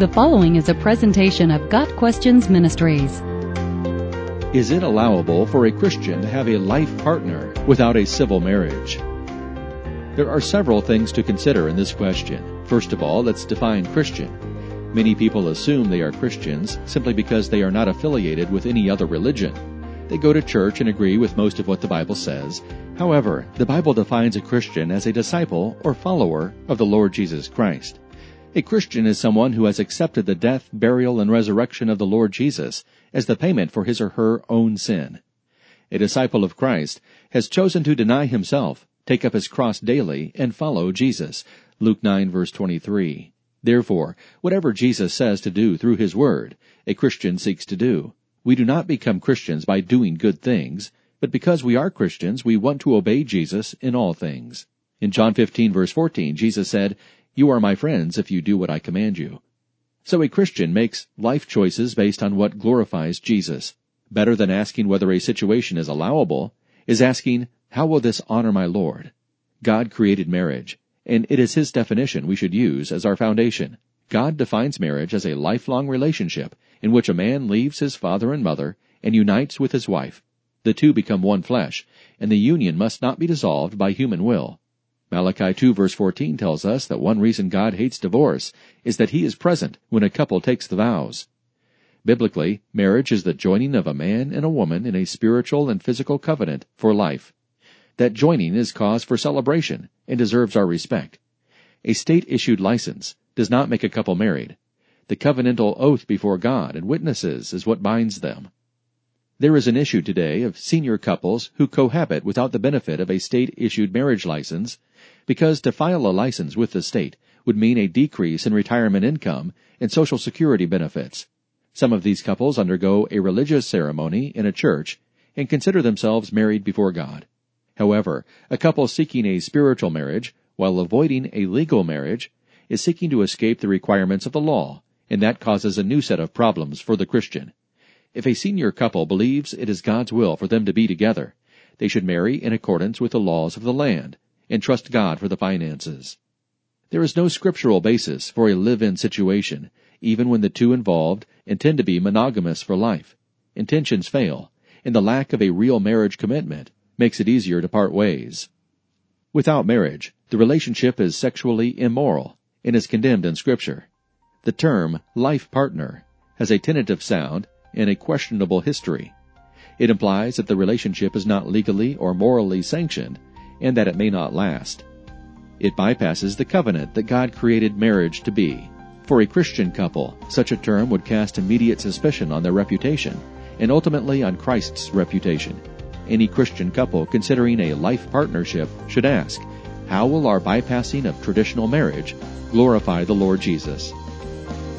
The following is a presentation of Got Questions Ministries. Is it allowable for a Christian to have a life partner without a civil marriage? There are several things to consider in this question. First of all, let's define Christian. Many people assume they are Christians simply because they are not affiliated with any other religion. They go to church and agree with most of what the Bible says. However, the Bible defines a Christian as a disciple or follower of the Lord Jesus Christ. A Christian is someone who has accepted the death, burial, and resurrection of the Lord Jesus as the payment for his or her own sin. A disciple of Christ has chosen to deny himself, take up his cross daily, and follow Jesus. Luke 9 verse 23. Therefore, whatever Jesus says to do through his word, a Christian seeks to do. We do not become Christians by doing good things, but because we are Christians, we want to obey Jesus in all things. In John 15 verse 14, Jesus said, you are my friends if you do what I command you. So a Christian makes life choices based on what glorifies Jesus. Better than asking whether a situation is allowable is asking, how will this honor my Lord? God created marriage, and it is His definition we should use as our foundation. God defines marriage as a lifelong relationship in which a man leaves his father and mother and unites with his wife. The two become one flesh, and the union must not be dissolved by human will. Malachi 2 verse 14 tells us that one reason God hates divorce is that he is present when a couple takes the vows. Biblically, marriage is the joining of a man and a woman in a spiritual and physical covenant for life. That joining is cause for celebration and deserves our respect. A state-issued license does not make a couple married. The covenantal oath before God and witnesses is what binds them. There is an issue today of senior couples who cohabit without the benefit of a state-issued marriage license because to file a license with the state would mean a decrease in retirement income and Social Security benefits. Some of these couples undergo a religious ceremony in a church and consider themselves married before God. However, a couple seeking a spiritual marriage while avoiding a legal marriage is seeking to escape the requirements of the law, and that causes a new set of problems for the Christian. If a senior couple believes it is God's will for them to be together, they should marry in accordance with the laws of the land and trust God for the finances. There is no scriptural basis for a live-in situation, even when the two involved intend to be monogamous for life. Intentions fail, and the lack of a real marriage commitment makes it easier to part ways. Without marriage, the relationship is sexually immoral and is condemned in Scripture. The term life partner has a tentative sound and a questionable history. It implies that the relationship is not legally or morally sanctioned and that it may not last. It bypasses the covenant that God created marriage to be. For a Christian couple, such a term would cast immediate suspicion on their reputation and ultimately on Christ's reputation. Any Christian couple considering a life partnership should ask, how will our bypassing of traditional marriage glorify the Lord Jesus?